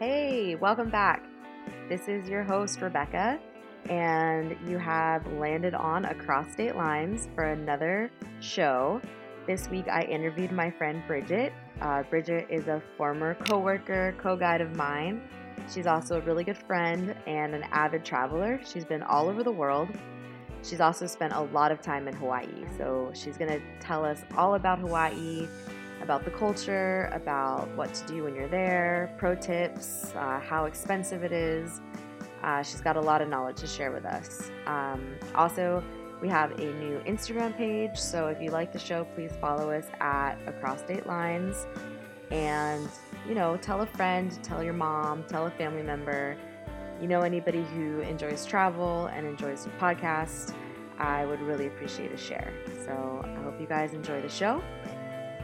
Hey, welcome back. This is your host, Rebecca, and you have landed on Across State Lines for another show. This week I interviewed my friend Bridget. Uh, Bridget is a former coworker, co-guide of mine. She's also a really good friend and an avid traveler. She's been all over the world. She's also spent a lot of time in Hawaii. So she's to tell us all about Hawaii, about the culture, about what to do when you're there, pro tips, uh, how expensive it is. Uh, she's got a lot of knowledge to share with us. Um, also, we have a new Instagram page, so if you like the show, please follow us at Across State Lines. And, you know, tell a friend, tell your mom, tell a family member. You know, anybody who enjoys travel and enjoys the podcast, I would really appreciate a share. So I hope you guys enjoy the show.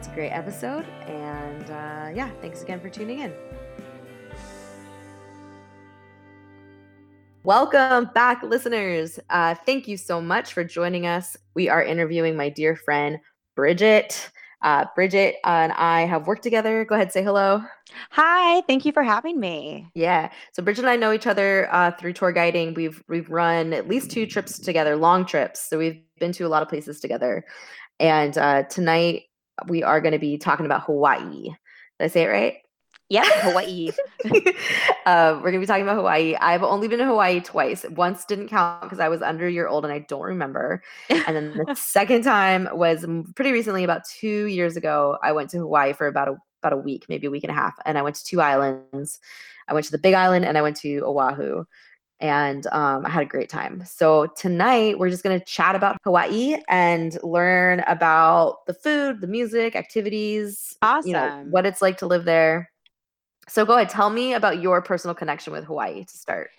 It's a great episode. And uh, yeah, thanks again for tuning in. Welcome back, listeners. Uh, thank you so much for joining us. We are interviewing my dear friend, Bridget. Uh, Bridget and I have worked together. Go ahead, say hello. Hi, thank you for having me. Yeah, so Bridget and I know each other uh, through tour guiding. We've we've run at least two trips together, long trips. So we've been to a lot of places together. And uh, tonight we are going to be talking about Hawaii. Did I say it right? Yeah, Hawaii. uh, we're gonna be talking about Hawaii. I've only been to Hawaii twice. Once didn't count because I was under a year old and I don't remember. And then the second time was pretty recently, about two years ago. I went to Hawaii for about a about a week, maybe a week and a half, and I went to two islands. I went to the Big Island and I went to Oahu and um, I had a great time. So tonight we're just going to chat about Hawaii and learn about the food, the music, activities, awesome, you know, what it's like to live there. So go ahead, tell me about your personal connection with Hawaii to start.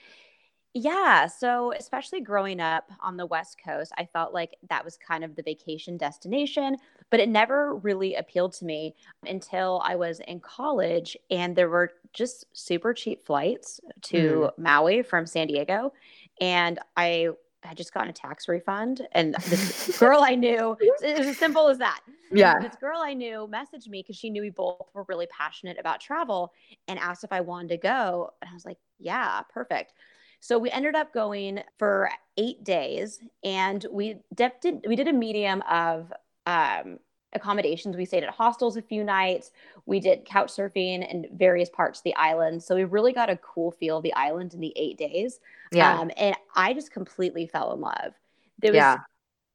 Yeah. So, especially growing up on the West Coast, I felt like that was kind of the vacation destination, but it never really appealed to me until I was in college and there were just super cheap flights to mm. Maui from San Diego. And I had just gotten a tax refund. And this girl I knew, it was as simple as that. Yeah. This girl I knew messaged me because she knew we both were really passionate about travel and asked if I wanted to go. And I was like, yeah, perfect. So we ended up going for eight days and we did, we did a medium of um, accommodations. We stayed at hostels a few nights. We did couch surfing in various parts of the island. So we really got a cool feel of the island in the eight days. Yeah. Um, and I just completely fell in love. There was, yeah.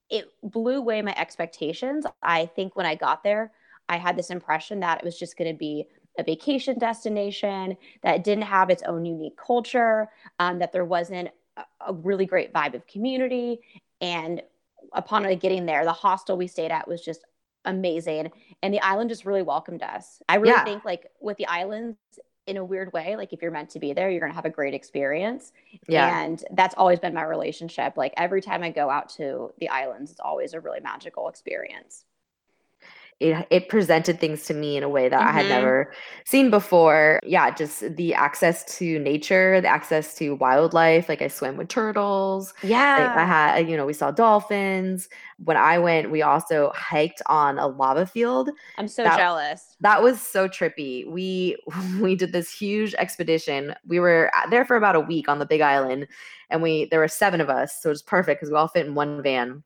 it blew away my expectations. I think when I got there, I had this impression that it was just going to be a vacation destination that didn't have its own unique culture, um, that there wasn't a, a really great vibe of community. And upon getting there, the hostel we stayed at was just amazing. And the island just really welcomed us. I really yeah. think like with the islands, in a weird way, like if you're meant to be there, you're going to have a great experience. Yeah. And that's always been my relationship. Like every time I go out to the islands, it's always a really magical experience it, it presented things to me in a way that mm-hmm. I had mm-hmm. never seen before. Yeah, just the access to nature, the access to wildlife. Like I swam with turtles. Yeah. Like I had, you know, we saw dolphins. When I went, we also hiked on a lava field. I'm so that, jealous. That was so trippy. We we did this huge expedition. We were there for about a week on the Big Island, and we there were seven of us, so it was perfect because we all fit in one van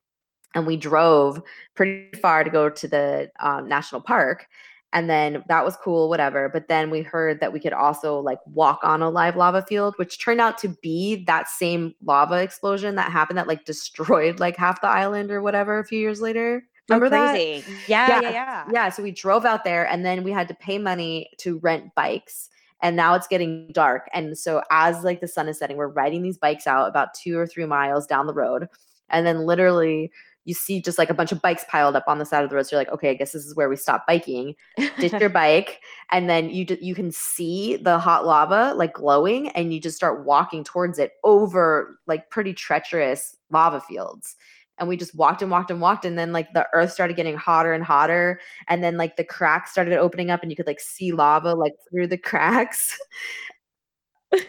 and we drove pretty far to go to the um, national park and then that was cool whatever but then we heard that we could also like walk on a live lava field which turned out to be that same lava explosion that happened that like destroyed like half the island or whatever a few years later. Oh, remember oh, crazy. that yeah, yeah. yeah yeah. Yeah so we drove out there and then we had to pay money to rent bikes and now it's getting dark and so as like the sun is setting we're riding these bikes out about two or three miles down the road and then literally you see just like a bunch of bikes piled up on the side of the road. So you're like, okay, I guess this is where we stop biking. Ditch your bike, and then you d- you can see the hot lava like glowing, and you just start walking towards it over like pretty treacherous lava fields. And we just walked and walked and walked, and then like the earth started getting hotter and hotter, and then like the cracks started opening up, and you could like see lava like through the cracks.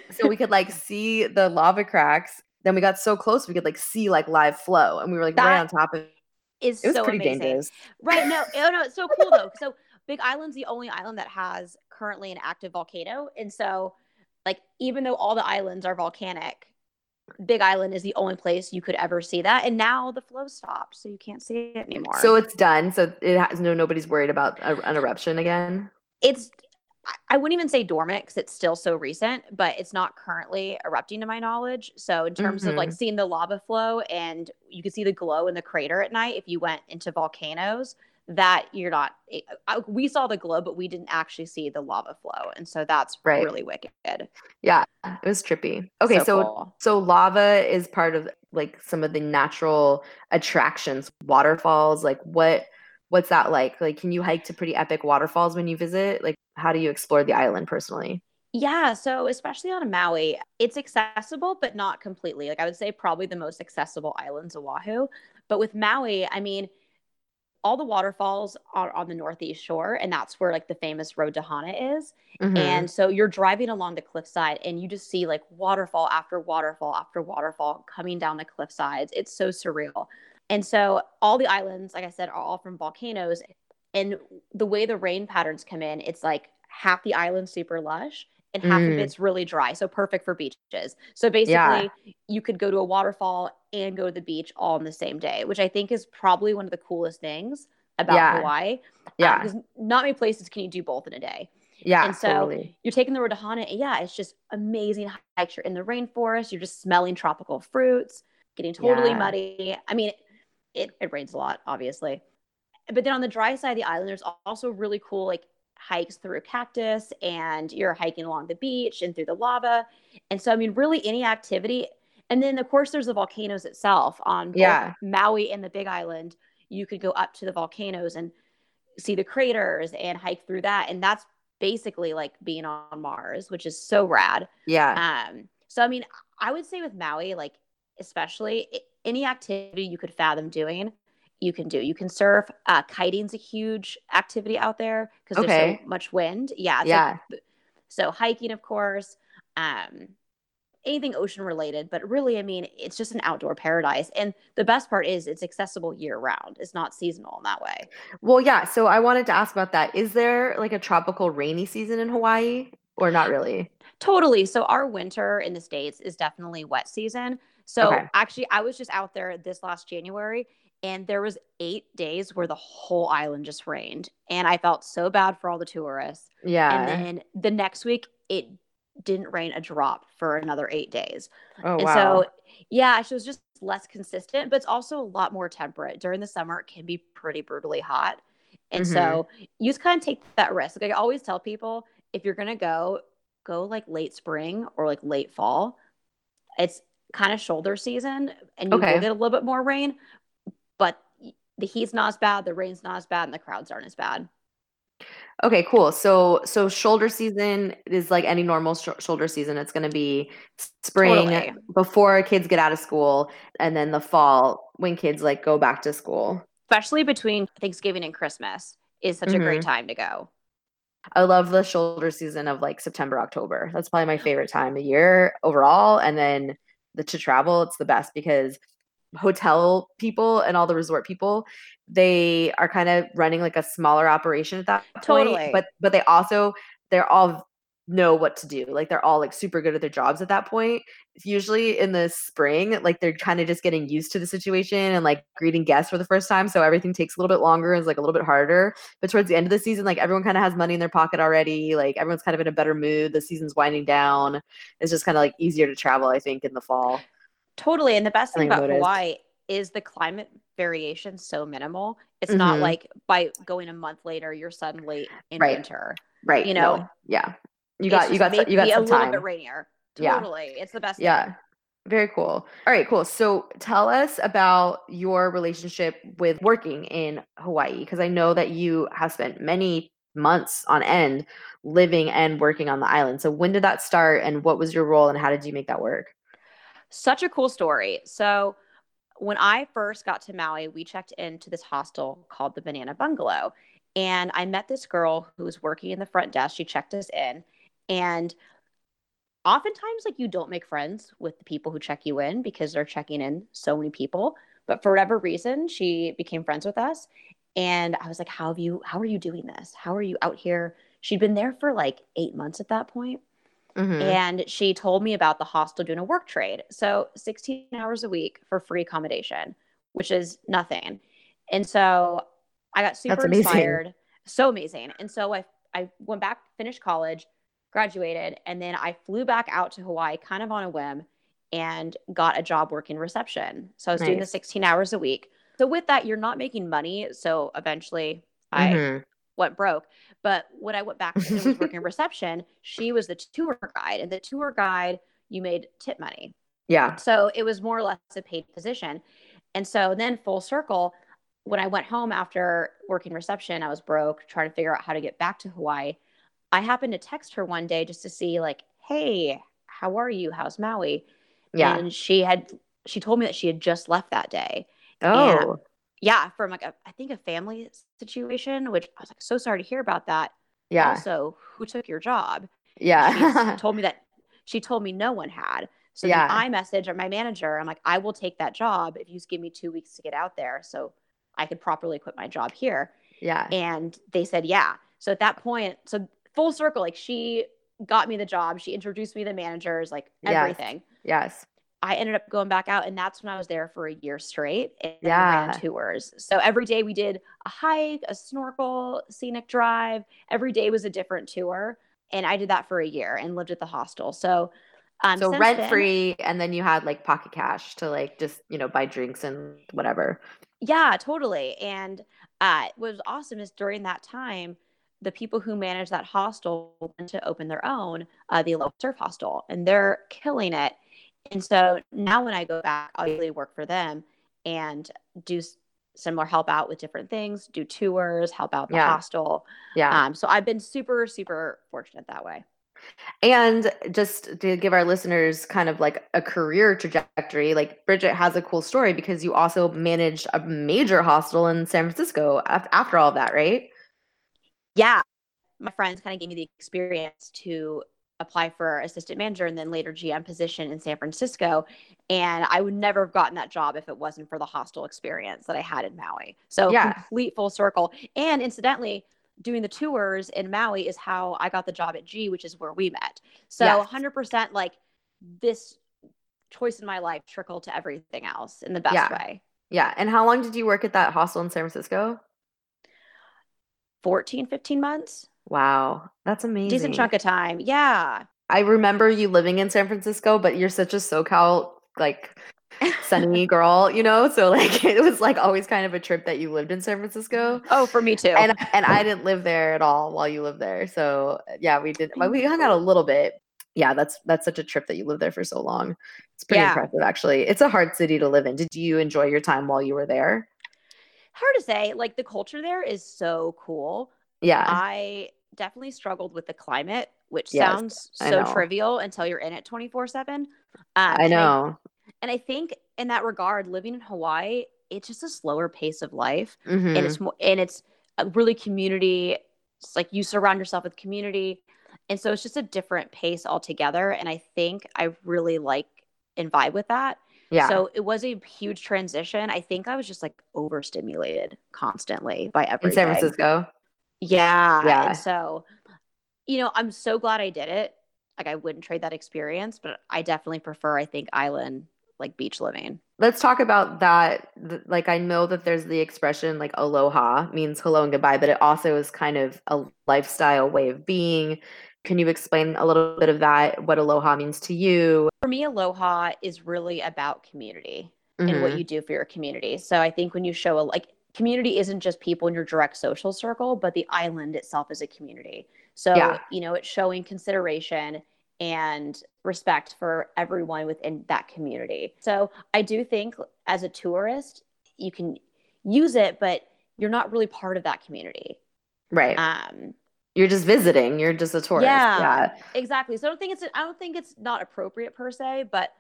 so we could like see the lava cracks then we got so close we could like see like live flow and we were like that right on top of it. Is it was so pretty amazing. dangerous. Right. No, oh, no, it's so cool though. So Big Island's the only island that has currently an active volcano. And so like even though all the islands are volcanic, Big Island is the only place you could ever see that. And now the flow stopped, so you can't see it anymore. So it's done. So it has no nobody's worried about a, an eruption again. It's I wouldn't even say dormant because it's still so recent, but it's not currently erupting to my knowledge. So in terms mm-hmm. of like mm-hmm. seeing the lava flow and you can see the glow in the crater at night if you went into volcanoes, that you're not eh, we saw the glow but we didn't actually see the lava flow and so that's right. really wicked yeah it was trippy okay so so, cool. so lava is part of like some of the natural attractions waterfalls like what what's that like like can you hike to pretty epic waterfalls when you visit like how do you explore the island personally yeah, so especially on Maui, it's accessible, but not completely. Like I would say, probably the most accessible islands Oahu. But with Maui, I mean, all the waterfalls are on the northeast shore and that's where like the famous road to hana is mm-hmm. and so you're driving along the cliffside and you just see like waterfall after waterfall after waterfall coming down the cliff sides it's so surreal and so all the islands like i said are all from volcanoes and the way the rain patterns come in it's like half the island super lush and half mm. of it's really dry. So perfect for beaches. So basically, yeah. you could go to a waterfall and go to the beach all in the same day, which I think is probably one of the coolest things about yeah. Hawaii. Yeah. Because um, not many places can you do both in a day. Yeah. And so totally. you're taking the road to Hana. yeah, it's just amazing hikes. You're in the rainforest. You're just smelling tropical fruits, getting totally yeah. muddy. I mean, it, it rains a lot, obviously. But then on the dry side of the island, there's also really cool like hikes through cactus and you're hiking along the beach and through the lava. And so, I mean, really any activity. And then, of course, there's the volcanoes itself on yeah. Maui and the Big Island. You could go up to the volcanoes and see the craters and hike through that. And that's basically like being on Mars, which is so rad. Yeah. Um, so, I mean, I would say with Maui, like, especially any activity you could fathom doing you can do. You can surf. Uh, kiting's a huge activity out there because okay. there's so much wind. Yeah. Yeah. Like, so hiking, of course. Um, anything ocean related, but really, I mean, it's just an outdoor paradise. And the best part is it's accessible year round. It's not seasonal in that way. Well, yeah. So I wanted to ask about that. Is there like a tropical rainy season in Hawaii or not really? Totally. So our winter in the States is definitely wet season. So okay. actually, I was just out there this last January and there was eight days where the whole island just rained and i felt so bad for all the tourists yeah and then the next week it didn't rain a drop for another eight days oh and wow. so yeah it was just less consistent but it's also a lot more temperate during the summer it can be pretty brutally hot and mm-hmm. so you just kind of take that risk like i always tell people if you're gonna go go like late spring or like late fall it's kind of shoulder season and you okay. will get a little bit more rain but the heat's not as bad, the rain's not as bad, and the crowds aren't as bad. Okay, cool. So so shoulder season is like any normal sh- shoulder season. It's going to be spring totally. before kids get out of school and then the fall when kids like go back to school. Especially between Thanksgiving and Christmas is such mm-hmm. a great mm-hmm. time to go. I love the shoulder season of like September, October. That's probably my favorite time of year overall and then the to travel it's the best because hotel people and all the resort people they are kind of running like a smaller operation at that totally. point but but they also they're all know what to do like they're all like super good at their jobs at that point usually in the spring like they're kind of just getting used to the situation and like greeting guests for the first time so everything takes a little bit longer and is like a little bit harder but towards the end of the season like everyone kind of has money in their pocket already like everyone's kind of in a better mood the season's winding down it's just kind of like easier to travel i think in the fall Totally. And the best thing about Hawaii is the climate variation so minimal. It's mm-hmm. not like by going a month later, you're suddenly in right. winter. Right. You know, no. yeah. You got, you got, you got some a time. little bit rainier. Totally. Yeah. It's the best. Yeah. Thing. Very cool. All right, cool. So tell us about your relationship with working in Hawaii because I know that you have spent many months on end living and working on the island. So when did that start and what was your role and how did you make that work? Such a cool story. So, when I first got to Maui, we checked into this hostel called the Banana Bungalow. And I met this girl who was working in the front desk. She checked us in. And oftentimes, like, you don't make friends with the people who check you in because they're checking in so many people. But for whatever reason, she became friends with us. And I was like, How have you, how are you doing this? How are you out here? She'd been there for like eight months at that point. Mm-hmm. And she told me about the hostel doing a work trade. So 16 hours a week for free accommodation, which is nothing. And so I got super inspired. So amazing. And so I, I went back, finished college, graduated, and then I flew back out to Hawaii kind of on a whim and got a job working reception. So I was nice. doing the 16 hours a week. So with that, you're not making money. So eventually I mm-hmm. went broke. But when I went back and was working reception, she was the tour guide. And the tour guide, you made tip money. Yeah. So it was more or less a paid position. And so then full circle, when I went home after working reception, I was broke, trying to figure out how to get back to Hawaii. I happened to text her one day just to see, like, hey, how are you? How's Maui? Yeah. And she had she told me that she had just left that day. Oh. And, yeah, from like a I think a family situation, which I was like so sorry to hear about that. Yeah. Also, who took your job? Yeah. she told me that she told me no one had. So yeah. I messaged my manager. I'm like, I will take that job if you just give me two weeks to get out there, so I could properly quit my job here. Yeah. And they said, yeah. So at that point, so full circle, like she got me the job. She introduced me to the managers, like everything. Yes. I ended up going back out, and that's when I was there for a year straight and yeah. ran tours. So every day we did a hike, a snorkel, scenic drive. Every day was a different tour, and I did that for a year and lived at the hostel. So, um, so rent then, free, and then you had like pocket cash to like just you know buy drinks and whatever. Yeah, totally. And uh, what was awesome is during that time, the people who manage that hostel to open their own, uh, the Aloha Surf Hostel, and they're killing it. And so now when I go back, I'll usually work for them and do similar help out with different things, do tours, help out the yeah. hostel. Yeah. Um, so I've been super, super fortunate that way. And just to give our listeners kind of like a career trajectory, like Bridget has a cool story because you also managed a major hostel in San Francisco after all of that, right? Yeah. My friends kind of gave me the experience to apply for assistant manager and then later GM position in San Francisco. And I would never have gotten that job if it wasn't for the hostel experience that I had in Maui. So yeah. complete full circle. And incidentally, doing the tours in Maui is how I got the job at G, which is where we met. So yes. 100% like this choice in my life trickled to everything else in the best yeah. way. Yeah. And how long did you work at that hostel in San Francisco? 14, 15 months. Wow. That's amazing. Decent chunk of time. Yeah. I remember you living in San Francisco, but you're such a SoCal like sunny girl, you know? So like it was like always kind of a trip that you lived in San Francisco. Oh, for me too. And and I didn't live there at all while you lived there. So yeah, we did we hung out a little bit. Yeah, that's that's such a trip that you lived there for so long. It's pretty yeah. impressive actually. It's a hard city to live in. Did you enjoy your time while you were there? Hard to say. Like the culture there is so cool. Yeah. I definitely struggled with the climate, which yes, sounds so trivial until you're in it 24 7. Um, I know. And I, and I, think in that regard, living in Hawaii, it's just a slower pace of life. Mm-hmm. And it's more, and it's really community. It's like you surround yourself with community. And so it's just a different pace altogether. And I think I really like and vibe with that. Yeah. So it was a huge transition. I think I was just like overstimulated constantly by everything. In San Francisco. Yeah. Yeah. And so, you know, I'm so glad I did it. Like I wouldn't trade that experience, but I definitely prefer, I think, island like beach living. Let's talk about that. Like I know that there's the expression like aloha means hello and goodbye, but it also is kind of a lifestyle way of being. Can you explain a little bit of that? What aloha means to you? For me, aloha is really about community mm-hmm. and what mm-hmm. you do for your community. So I think when you show a like community isn't just people in your direct social circle, but the island itself is a community. So, yeah. you know, it's showing consideration and respect for everyone within that community. So, I do think as a tourist, you can use it, but you're not really part of that community. Right. Um, you're just visiting. You're just a tourist. Yeah, yeah. exactly. So I don't think it's I don't think it's not appropriate per se, but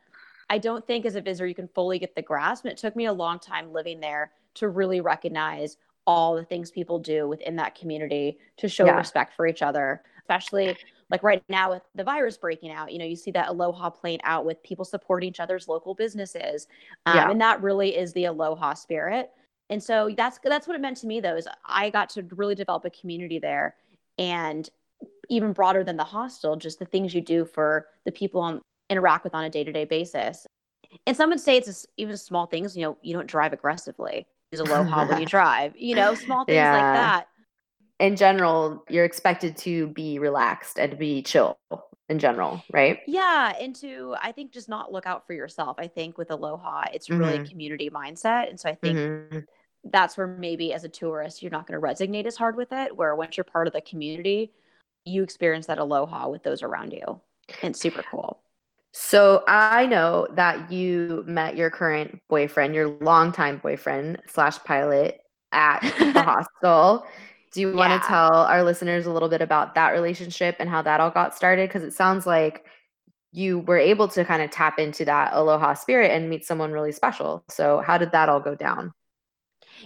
I don't think as a visitor you can fully get the grasp. And it took me a long time living there to really recognize all the things people do within that community to show yeah. respect for each other, especially like right now with the virus breaking out. You know, you see that aloha playing out with people supporting each other's local businesses, um, yeah. and that really is the aloha spirit. And so that's that's what it meant to me though is I got to really develop a community there, and even broader than the hostel, just the things you do for the people on interact with on a day-to-day basis. And some would say it's just, even small things, you know, you don't drive aggressively. Use aloha when you drive, you know, small things yeah. like that. In general, you're expected to be relaxed and be chill in general, right? Yeah, and to I think just not look out for yourself. I think with Aloha, it's mm-hmm. really a community mindset, and so I think mm-hmm. That's where maybe as a tourist you're not going to resonate as hard with it. Where once you're part of the community, you experience that Aloha with those around you, and super cool. So I know that you met your current boyfriend, your longtime boyfriend slash pilot at the hostel. Do you yeah. want to tell our listeners a little bit about that relationship and how that all got started? Because it sounds like you were able to kind of tap into that aloha spirit and meet someone really special. So, how did that all go down?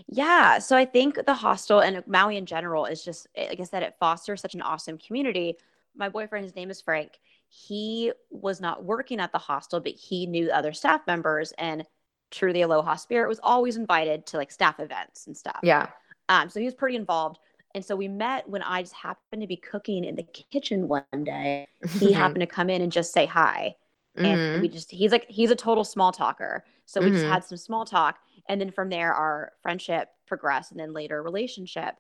Yeah. So, I think the hostel and Maui in general is just, eh, like I said, it fosters such an awesome community. My boyfriend, his name is Frank. He was not working at the hostel, but he knew other staff members. And true the aloha spirit was always invited to like staff events and stuff. Yeah. Um, so he was pretty involved. And so we met when I just happened to be cooking in the kitchen one day. He happened to come in and just say hi. And mm-hmm. we just, he's like, he's a total small talker. So we mm-hmm. just had some small talk. And then from there, our friendship progressed and then later relationship.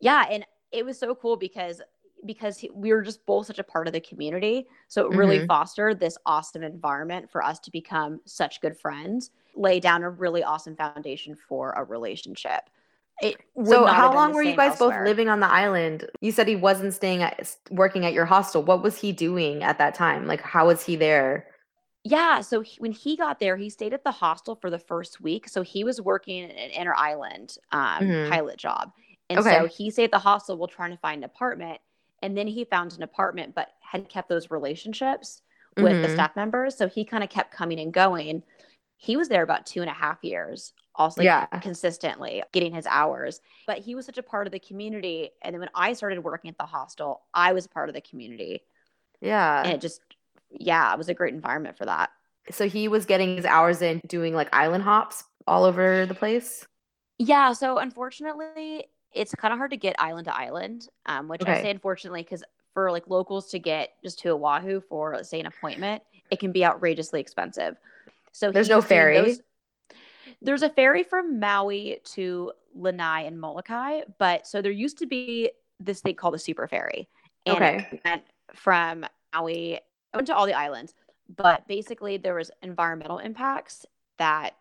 Yeah. And it was so cool because because we were just both such a part of the community. So it really mm-hmm. fostered this awesome environment for us to become such good friends, lay down a really awesome foundation for a relationship. so how long were you guys elsewhere. both living on the island? You said he wasn't staying at working at your hostel. What was he doing at that time? Like how was he there? Yeah, so he, when he got there, he stayed at the hostel for the first week. So he was working in an inner island um, mm-hmm. pilot job. And okay. so he stayed at the hostel while trying to find an apartment. And then he found an apartment, but had kept those relationships with mm-hmm. the staff members. So he kind of kept coming and going. He was there about two and a half years also yeah. consistently getting his hours. But he was such a part of the community. And then when I started working at the hostel, I was part of the community. Yeah. And it just, yeah, it was a great environment for that. So he was getting his hours in doing like island hops all over the place? Yeah. So unfortunately, it's kind of hard to get island to island, um, which okay. I say unfortunately because for like locals to get just to Oahu for, let's say, an appointment, it can be outrageously expensive. So there's no ferry. Those, there's a ferry from Maui to Lanai and Molokai, but so there used to be this thing called the super ferry. And okay. went from Maui I went to all the islands, but basically there was environmental impacts that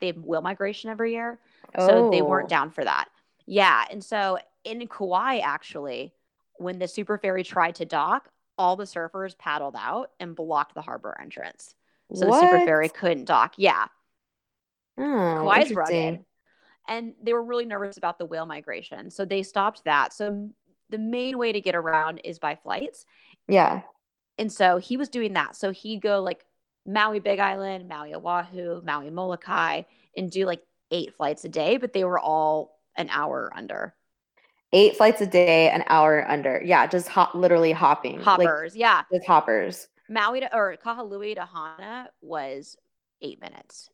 they have whale migration every year. Oh. So they weren't oh. down for that. Yeah. And so in Kauai, actually, when the super ferry tried to dock, all the surfers paddled out and blocked the harbor entrance. So what? the super ferry couldn't dock. Yeah. Oh, Kauai's rugged. And they were really nervous about the whale migration. So they stopped that. So the main way to get around is by flights. Yeah. And so he was doing that. So he'd go like Maui Big Island, Maui Oahu, Maui Molokai, and do like eight flights a day, but they were all an hour under. Eight flights a day, an hour under. Yeah, just hop, literally hopping. Hoppers, like, yeah. Just hoppers. Maui to, or Kahului to Hana was eight minutes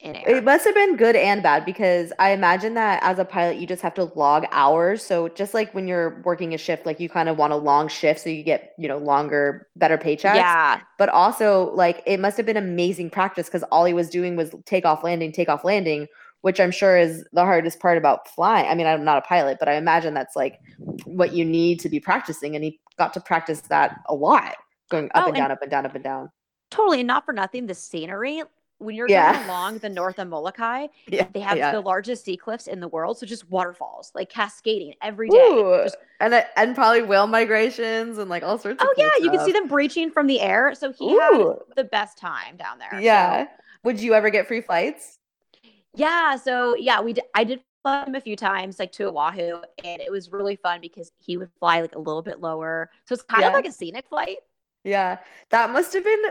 in air. It must have been good and bad because I imagine that as a pilot, you just have to log hours. So just like when you're working a shift, like you kind of want a long shift so you get, you know, longer, better paychecks. Yeah. But also like it must have been amazing practice because all he was doing was take off landing, take off landing, which I'm sure is the hardest part about flying. I mean, I'm not a pilot, but I imagine that's like what you need to be practicing. And he got to practice that a lot, going up oh, and down, up and down, up and down. Totally. And not for nothing, the scenery when you're yeah. going along the north of Molokai, yeah, they have yeah. the largest sea cliffs in the world. So just waterfalls, like cascading every day. Ooh, just, and and probably whale migrations and like all sorts. Oh yeah, you can see them breaching from the air. So he Ooh. had the best time down there. Yeah. So. Would you ever get free flights? Yeah. So yeah, we I did fly him a few times, like to Oahu, and it was really fun because he would fly like a little bit lower. So it's kind of like a scenic flight. Yeah, that must have been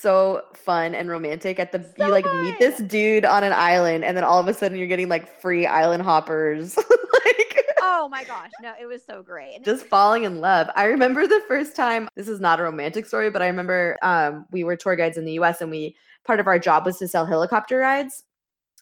so fun and romantic at the so you like fun. meet this dude on an island and then all of a sudden you're getting like free island hoppers like oh my gosh no it was so great just falling in love i remember the first time this is not a romantic story but i remember um we were tour guides in the us and we part of our job was to sell helicopter rides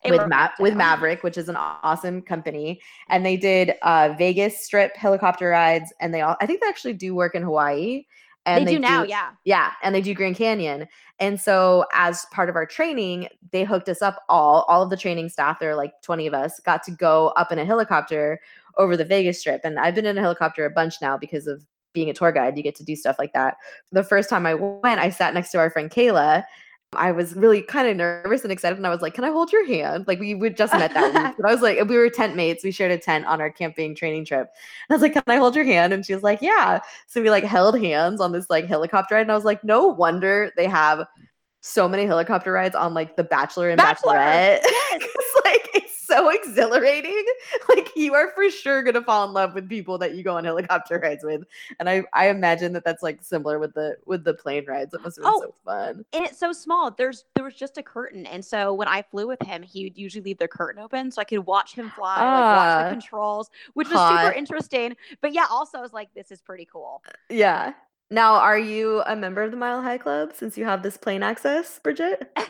with Ma- with Maverick, which is an awesome company, and they did uh, Vegas Strip helicopter rides, and they all I think they actually do work in Hawaii. And they, they do now, yeah. Yeah, and they do Grand Canyon. And so as part of our training, they hooked us up all all of the training staff, there are like 20 of us, got to go up in a helicopter over the Vegas Strip. And I've been in a helicopter a bunch now because of being a tour guide, you get to do stuff like that. The first time I went, I sat next to our friend Kayla I was really kind of nervous and excited, and I was like, "Can I hold your hand?" Like we would just met that week, but I was like, we were tent mates. We shared a tent on our camping training trip. And I was like, "Can I hold your hand?" And she was like, "Yeah." So we like held hands on this like helicopter ride, and I was like, "No wonder they have so many helicopter rides on like The Bachelor and Bachelor. Bachelorette." Yes. like so exhilarating. Like you are for sure gonna fall in love with people that you go on helicopter rides with, and I I imagine that that's like similar with the with the plane rides. It must have been oh, so fun. And it's so small. There's there was just a curtain, and so when I flew with him, he would usually leave the curtain open so I could watch him fly, uh, like watch the ah, controls, which was super interesting. But yeah, also I was like, this is pretty cool. Yeah. Now, are you a member of the Mile High Club since you have this plane access, Bridget?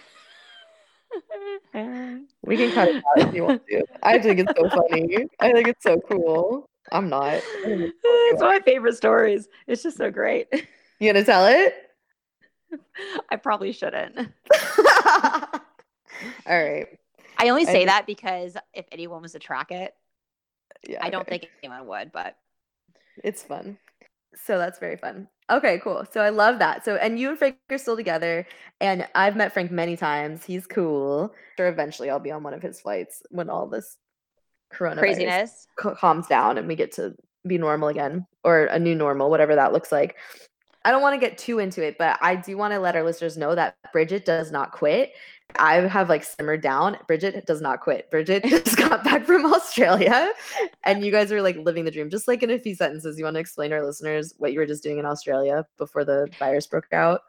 Mm, we can cut it out if you want to. I think it's so funny. I think it's so cool. I'm not. It's one of my favorite stories. It's just so great. You gonna tell it? I probably shouldn't. All right. I only say I that because if anyone was to track it, yeah, I don't okay. think anyone would, but it's fun. So that's very fun. Okay, cool. So I love that. So and you and Frank are still together, and I've met Frank many times. He's cool. Sure, eventually I'll be on one of his flights when all this coronavirus craziness calms down and we get to be normal again or a new normal, whatever that looks like. I don't want to get too into it, but I do want to let our listeners know that Bridget does not quit. I have like simmered down. Bridget does not quit. Bridget just got back from Australia and you guys are like living the dream. Just like in a few sentences, you want to explain to our listeners what you were just doing in Australia before the virus broke out?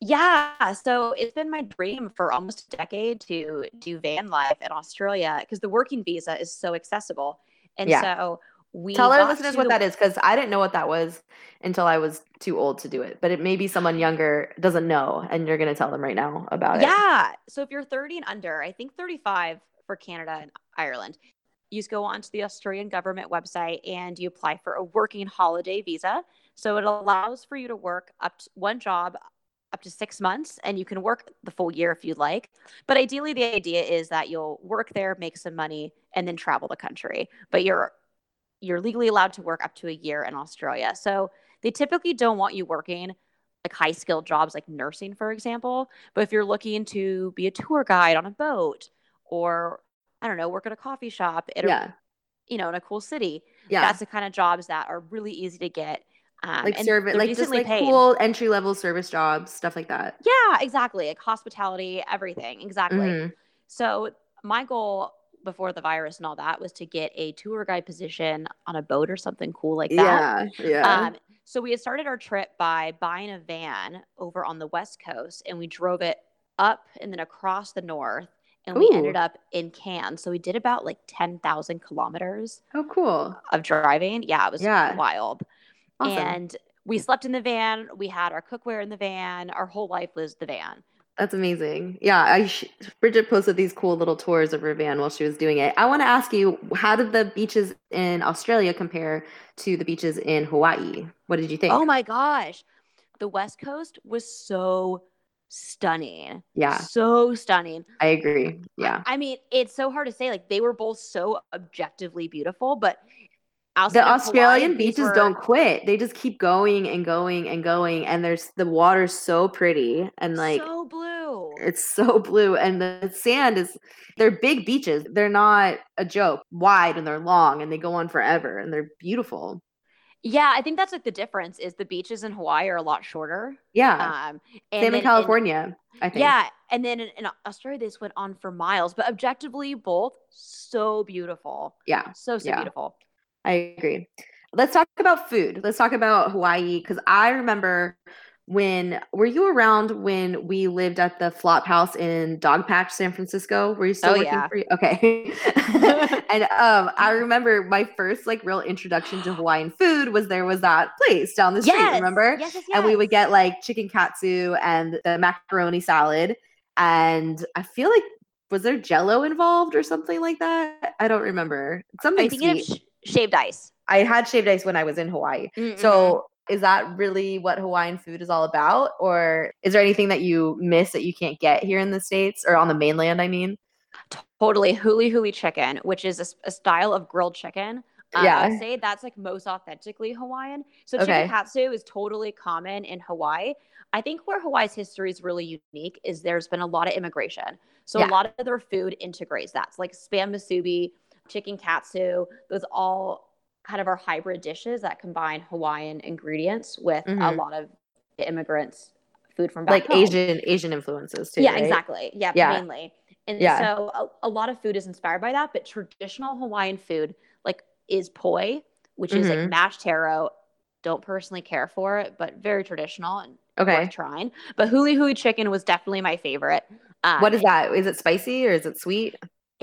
Yeah, so it's been my dream for almost a decade to do van life in Australia because the working visa is so accessible. And yeah. so we tell our listeners what that is because I didn't know what that was until I was too old to do it. But it may be someone younger doesn't know, and you're going to tell them right now about yeah. it. Yeah. So if you're 30 and under, I think 35 for Canada and Ireland, you just go onto the Australian government website and you apply for a working holiday visa. So it allows for you to work up to one job up to six months and you can work the full year if you'd like. But ideally, the idea is that you'll work there, make some money, and then travel the country. But you're you're legally allowed to work up to a year in Australia. So they typically don't want you working like high skilled jobs like nursing, for example. But if you're looking to be a tour guide on a boat or I don't know, work at a coffee shop at yeah. a, you know, in a cool city, yeah. that's the kind of jobs that are really easy to get. Um, like service, like just like paid. cool entry level service jobs, stuff like that. Yeah, exactly. Like hospitality, everything. Exactly. Mm-hmm. So my goal before the virus and all that was to get a tour guide position on a boat or something cool like that. Yeah, yeah. Um, so we had started our trip by buying a van over on the west coast, and we drove it up and then across the north, and we ended up in Cairns. So we did about like ten thousand kilometers. Oh, cool! Of driving, yeah, it was yeah. wild. Awesome. And we slept in the van. We had our cookware in the van. Our whole life was the van. That's amazing. Yeah, I sh- Bridget posted these cool little tours of her van while she was doing it. I want to ask you, how did the beaches in Australia compare to the beaches in Hawaii? What did you think? Oh my gosh, the West Coast was so stunning. Yeah, so stunning. I agree. Yeah, I mean, it's so hard to say. Like they were both so objectively beautiful, but the Australian Hawaii, beaches were... don't quit. They just keep going and going and going. And there's the water's so pretty and like so blue. It's so blue. And the sand is they're big beaches. They're not a joke, wide and they're long and they go on forever and they're beautiful. Yeah, I think that's like the difference is the beaches in Hawaii are a lot shorter. Yeah. Um, Same in California, I think. Yeah. And then in, in Australia, this went on for miles, but objectively, both so beautiful. Yeah. So, so yeah. beautiful. I agree. Let's talk about food. Let's talk about Hawaii because I remember when were you around when we lived at the flop house in Dogpatch, San Francisco? Were you still oh, working yeah. for you? Okay. and um, I remember my first like real introduction to Hawaiian food was there was that place down the street, yes. remember? Yes, yes, yes. And we would get like chicken katsu and the macaroni salad. And I feel like was there jello involved or something like that? I don't remember. Something I think sweet. sh- shaved ice. I had shaved ice when I was in Hawaii. Mm-mm. So is that really what Hawaiian food is all about? Or is there anything that you miss that you can't get here in the States or on the mainland? I mean, totally huli huli chicken, which is a style of grilled chicken. Um, Yeah. I'd say that's like most authentically Hawaiian. So Okay. chicken katsu is totally common in Hawaii. I think where Hawaii's history is really unique is there's been a lot of immigration. So Yeah. a lot of their food integrates that. It's like spam musubi, chicken katsu, those all kind of our hybrid dishes that combine Hawaiian ingredients with a Mhm. lot of immigrants food from like home. Asian Asian influences too. Yeah, right? exactly. Yeah, Yeah. mainly. And Yeah. so a, a lot of food is inspired by that, but traditional Hawaiian food like is poi, which is Mhm. like mashed taro. Don't personally care for it, but very traditional and Okay. worth trying. But huli huli chicken was definitely my favorite. Um, What is that? Is it spicy or is it sweet?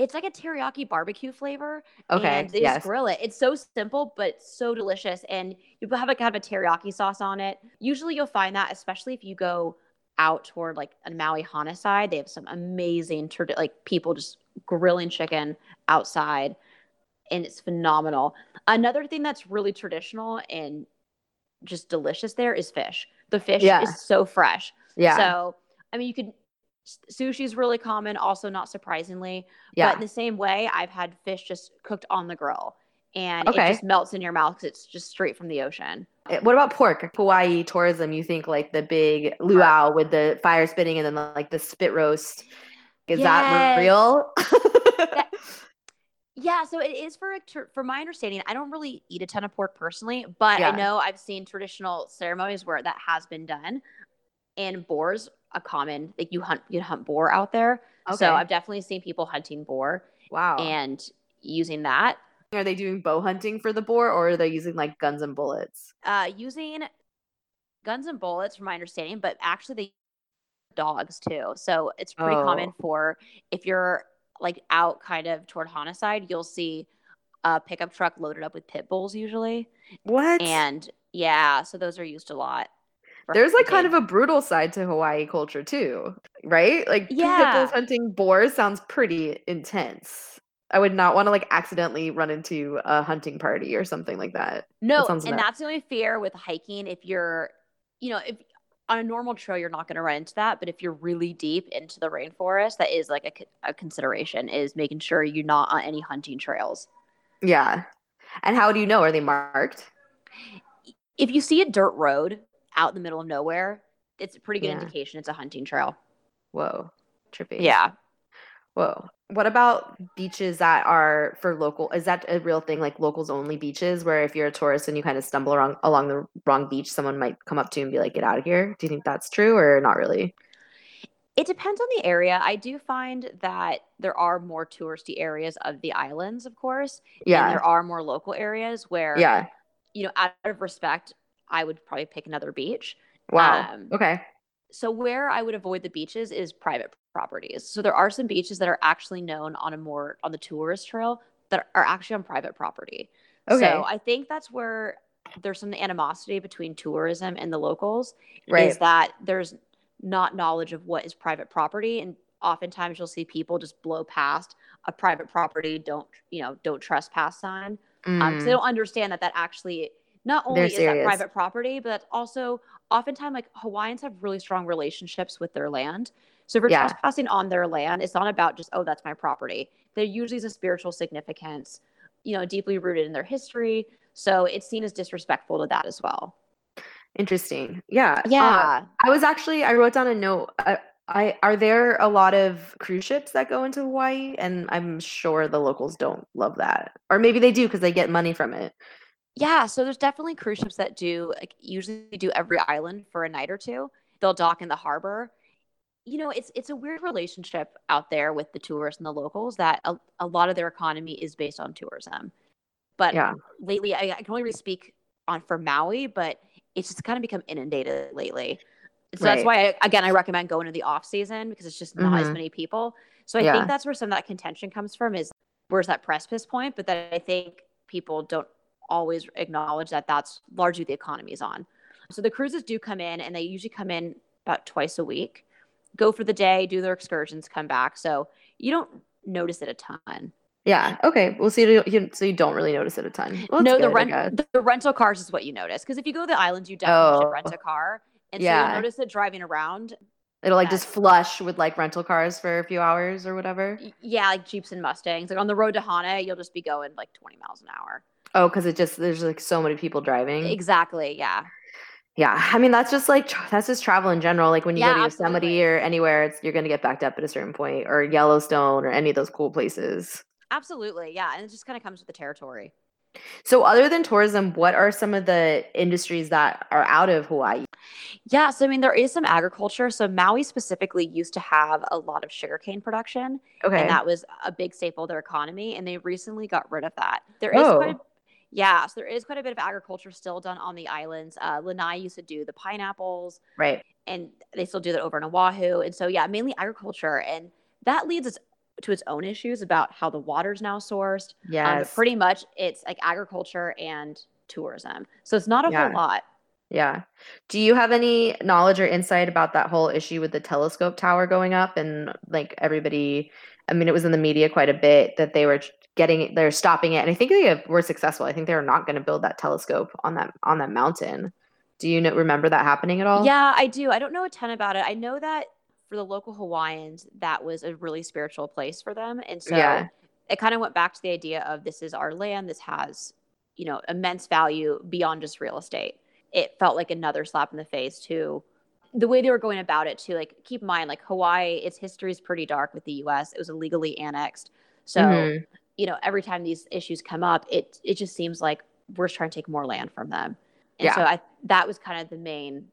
It's like a teriyaki barbecue flavor. Okay. And they yes. just grill it. It's so simple, but so delicious. And you have a kind of a teriyaki sauce on it. Usually you'll find that, especially if you go out toward like a Maui Hana side, they have some amazing, trad- like people just grilling chicken outside. And it's phenomenal. Another thing that's really traditional and just delicious there is fish. The fish Yeah. is so fresh. yeah. So, I mean, you could, sushi is really common, also not surprisingly. yeah. But in the same way, I've had fish just cooked on the grill and Okay. it just melts in your mouth because it's just straight from the ocean. Eh, What about pork? Hawaii tourism, you think like the big luau with the fire spitting and then like the spit roast. Is that Yes. real? Yeah, so it is for for my understanding. I don't really eat a ton of pork personally, but Yeah. I know I've seen traditional ceremonies where that has been done. And boars a common like you hunt you hunt boar out there. okay. So I've definitely seen people hunting boar wow. and using that. are they doing bow hunting for the boar or are they using like guns and bullets? Uh, using guns and bullets, from my understanding, but actually they dogs too. So it's pretty Oh. common for if you're like out kind of toward Hana side, you'll see a pickup truck loaded up with pit bulls usually. What? And yeah, so those are used a lot. There's like kind of a brutal side to Hawaii culture too, right? Like Yeah. hunting boars sounds pretty intense. I would not want to like accidentally run into a hunting party or something like that. no, sounds and that's the only fear with hiking. If you're, you know, if on a normal trail you're not going to run into that, but if you're really deep into the rainforest, that is like a, a consideration. Is making sure you're not on any hunting trails. Yeah. And how do you know? Are they marked? if you see a dirt road out in the middle of nowhere, it's a pretty good Yeah. indication it's a hunting trail. Whoa. Trippy. Yeah. Whoa. What about beaches that are for local? Is that a real thing, like locals only beaches, where if you're a tourist and you kind of stumble along along the wrong beach, someone might come up to you and be like, "Get out of here." Do you think that's true or not really? It depends on the area. I do find that there are more touristy areas of the islands, of course. And Yeah. there are more local areas where, Yeah. you know, out of respect, I would probably pick another beach. Wow. Um, okay. So where I would avoid the beaches is private properties. So there are some beaches that are actually known on a more on the tourist trail that are actually on private property. Okay. So I think that's where there's some animosity between tourism and the locals Right. is that there's not knowledge of what is private property and oftentimes you'll see people just blow past a private property don't you know don't trespass sign um, 'cause they Mm, don't understand that that actually not only They're is that private property but that's also oftentimes like hawaiians have really strong relationships with their land so if you're Yeah. trespassing on their land it's not about just oh that's my property there usually is a spiritual significance you know deeply rooted in their history so it's seen as disrespectful to that as well Interesting. Yeah. uh, yeah I was actually I wrote down a note. Uh, I are there a lot of cruise ships that go into Hawaii, and I'm sure the locals don't love that, or maybe they do because they get money from it. Yeah, so there's definitely cruise ships that do like usually do every island for a night or two. They'll dock in the harbor. You know, it's it's a weird relationship out there with the tourists and the locals that a, a lot of their economy is based on tourism. But Yeah. lately, I, I can only really speak on for Maui, but it's just kind of become inundated lately. So that's why, I, again, I recommend going to the off season because it's just not as Mhm. many people. So I Yeah. think that's where some of that contention comes from is where's that precipice point, but that I think people don't always acknowledge that that's largely the economy's on. So the cruises do come in and they usually come in about twice a week, go for the day, do their excursions, come back. So you don't notice it a ton. Yeah. Okay. Well, so you, you so you don't really notice it a ton. Well, no, good, the rent the, the, rental cars is what you notice because if you go to the islands, you definitely oh. should rent a car, and yeah. so you notice it driving around. It'll like just flush with like rental cars for a few hours or whatever. Yeah, like Jeeps and Mustangs. Like on the road to Hana, you'll just be going like 20 miles an hour. Oh, because it just there's like so many people driving. Exactly. Yeah. Yeah, I mean that's just like that's just travel in general. Like when you yeah, go to Yosemite absolutely. or anywhere, it's you're gonna get backed up at a certain point, or Yellowstone or any of those cool places. Absolutely, yeah, and it just kind of comes with the territory. So, other than tourism, what are some of the industries that are out of Hawaii? Yeah, so I mean, there is some agriculture. So, Maui specifically used to have a lot of sugarcane production. Okay. And that was a big staple of their economy. And they recently got rid of that. There is oh. quite a, oh. Yeah, so there is quite a bit of agriculture still done on the islands. Uh, Lanai used to do the pineapples. Right. And they still do that over in Oahu. And so, yeah, mainly agriculture. And that leads us to its own issues about how the water's now sourced. Yeah, um, pretty much it's like agriculture and tourism. So it's not a yeah. whole lot. Yeah. Do you have any knowledge or insight about that whole issue with the telescope tower going up and like everybody? I mean, it was in the media quite a bit that they were getting they're stopping it, and I think they have, were successful. I think they're not going to build that telescope on that on that mountain. Do you know, remember that happening at all? Yeah, I do. I don't know a ton about it. I know that for the local Hawaiians, that was a really spiritual place for them. And so yeah. it kind of went back to the idea of this is our land. This has, you know, immense value beyond just real estate. It felt like another slap in the face to the way they were going about it too. Like keep in mind, like Hawaii, its history is pretty dark with the US. It was illegally annexed. So, mm-hmm. You know, every time these issues come up, it it just seems like we're trying to take more land from them. And yeah. so I that was kind of the main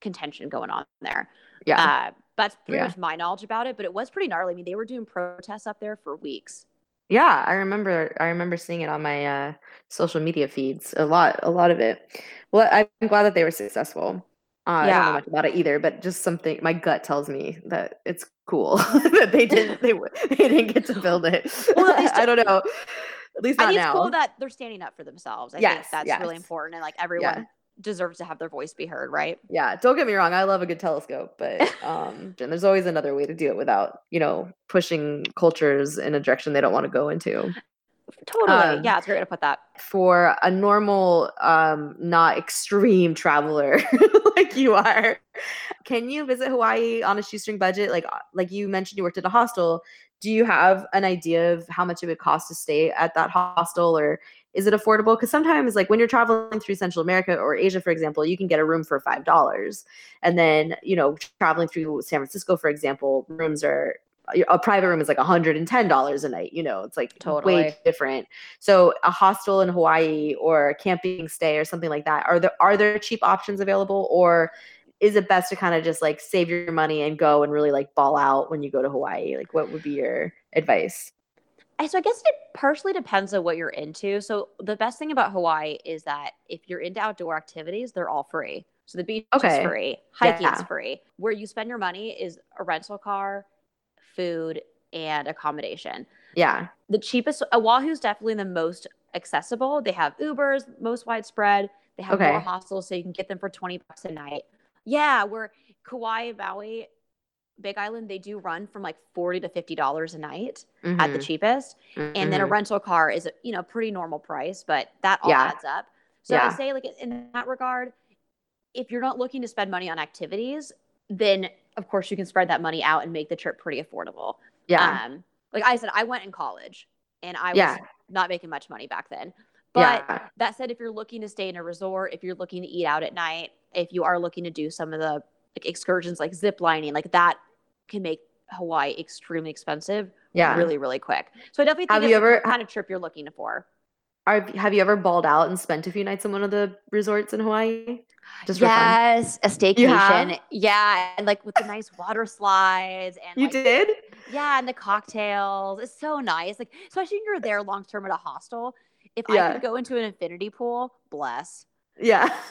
contention going on there. Yeah. Uh, that's pretty yeah. much my knowledge about it, but it was pretty gnarly. I mean, they were doing protests up there for weeks. Yeah, I remember. I remember seeing it on my uh, social media feeds. A lot, a lot of it. Well, I'm glad that they were successful. Uh, yeah. I don't know much about it either, but just something. My gut tells me that it's cool that they didn't. They they didn't get to build it. Well, at least I don't know. At least not I think now. it's cool that they're standing up for themselves. I yes, think that's yes. really important, and like everyone yeah deserves to have their voice be heard, right? Yeah, don't get me wrong, I love a good telescope, but um and there's always another way to do it without, you know, pushing cultures in a direction they don't want to go into. Totally. Um, yeah, it's great to put that. For a normal, um, not extreme traveler like you are, can you visit Hawaii on a shoestring budget? Like uh, like you mentioned you worked at a hostel. Do you have an idea of how much it would cost to stay at that hostel or is it affordable? Because sometimes, like when you're traveling through Central America or Asia, for example, you can get a room for five dollars, and then you know traveling through San Francisco, for example, rooms are a private room is like $110 a night you know it's like totally. way different so a hostel in hawaii or a camping stay or something like that are there are there cheap options available or is it best to kind of just like save your money and go and really like ball out when you go to hawaii like what would be your advice eh, so I guess it partially depends on what you're into. So the best thing about Hawaii is that if you're into outdoor activities, they're all free. So the beach okay. is free, hiking yeah. is free. Where you spend your money is a rental car, food, and accommodation. Yeah. The cheapest Oahu's definitely the most accessible. They have Ubers, most widespread. They have okay. more hostels, so you can get them for 20 bucks a night. Yeah, where Kauai, Maui, Big Island, they do run from like forty to fifty dollars a night mm-hmm. at the mm-hmm. cheapest, mm-hmm. and then a mm-hmm. rental car is you know pretty normal price, but that all yeah. adds up. So yeah. I say like in that regard, if you're not looking to spend money on activities, then of course you can spread that money out and make the trip pretty affordable. Yeah. Um, like I said, I went in college and I was yeah. not making much money back then. But yeah. that said, if you're looking to stay in a resort, if you're looking to eat out at night, if you are looking to do some of the like excursions like zip lining like that can make hawaii extremely expensive yeah really really quick so i definitely think have you ever kind of trip you're looking for are, have you ever balled out and spent a few nights in one of the resorts in hawaii? Just yes a staycation. Yeah and like with the nice water slides and you like, did? yeah and the cocktails. It's so nice like especially when you're there long term at a hostel. If yeah. i could go into an infinity pool bless yeah.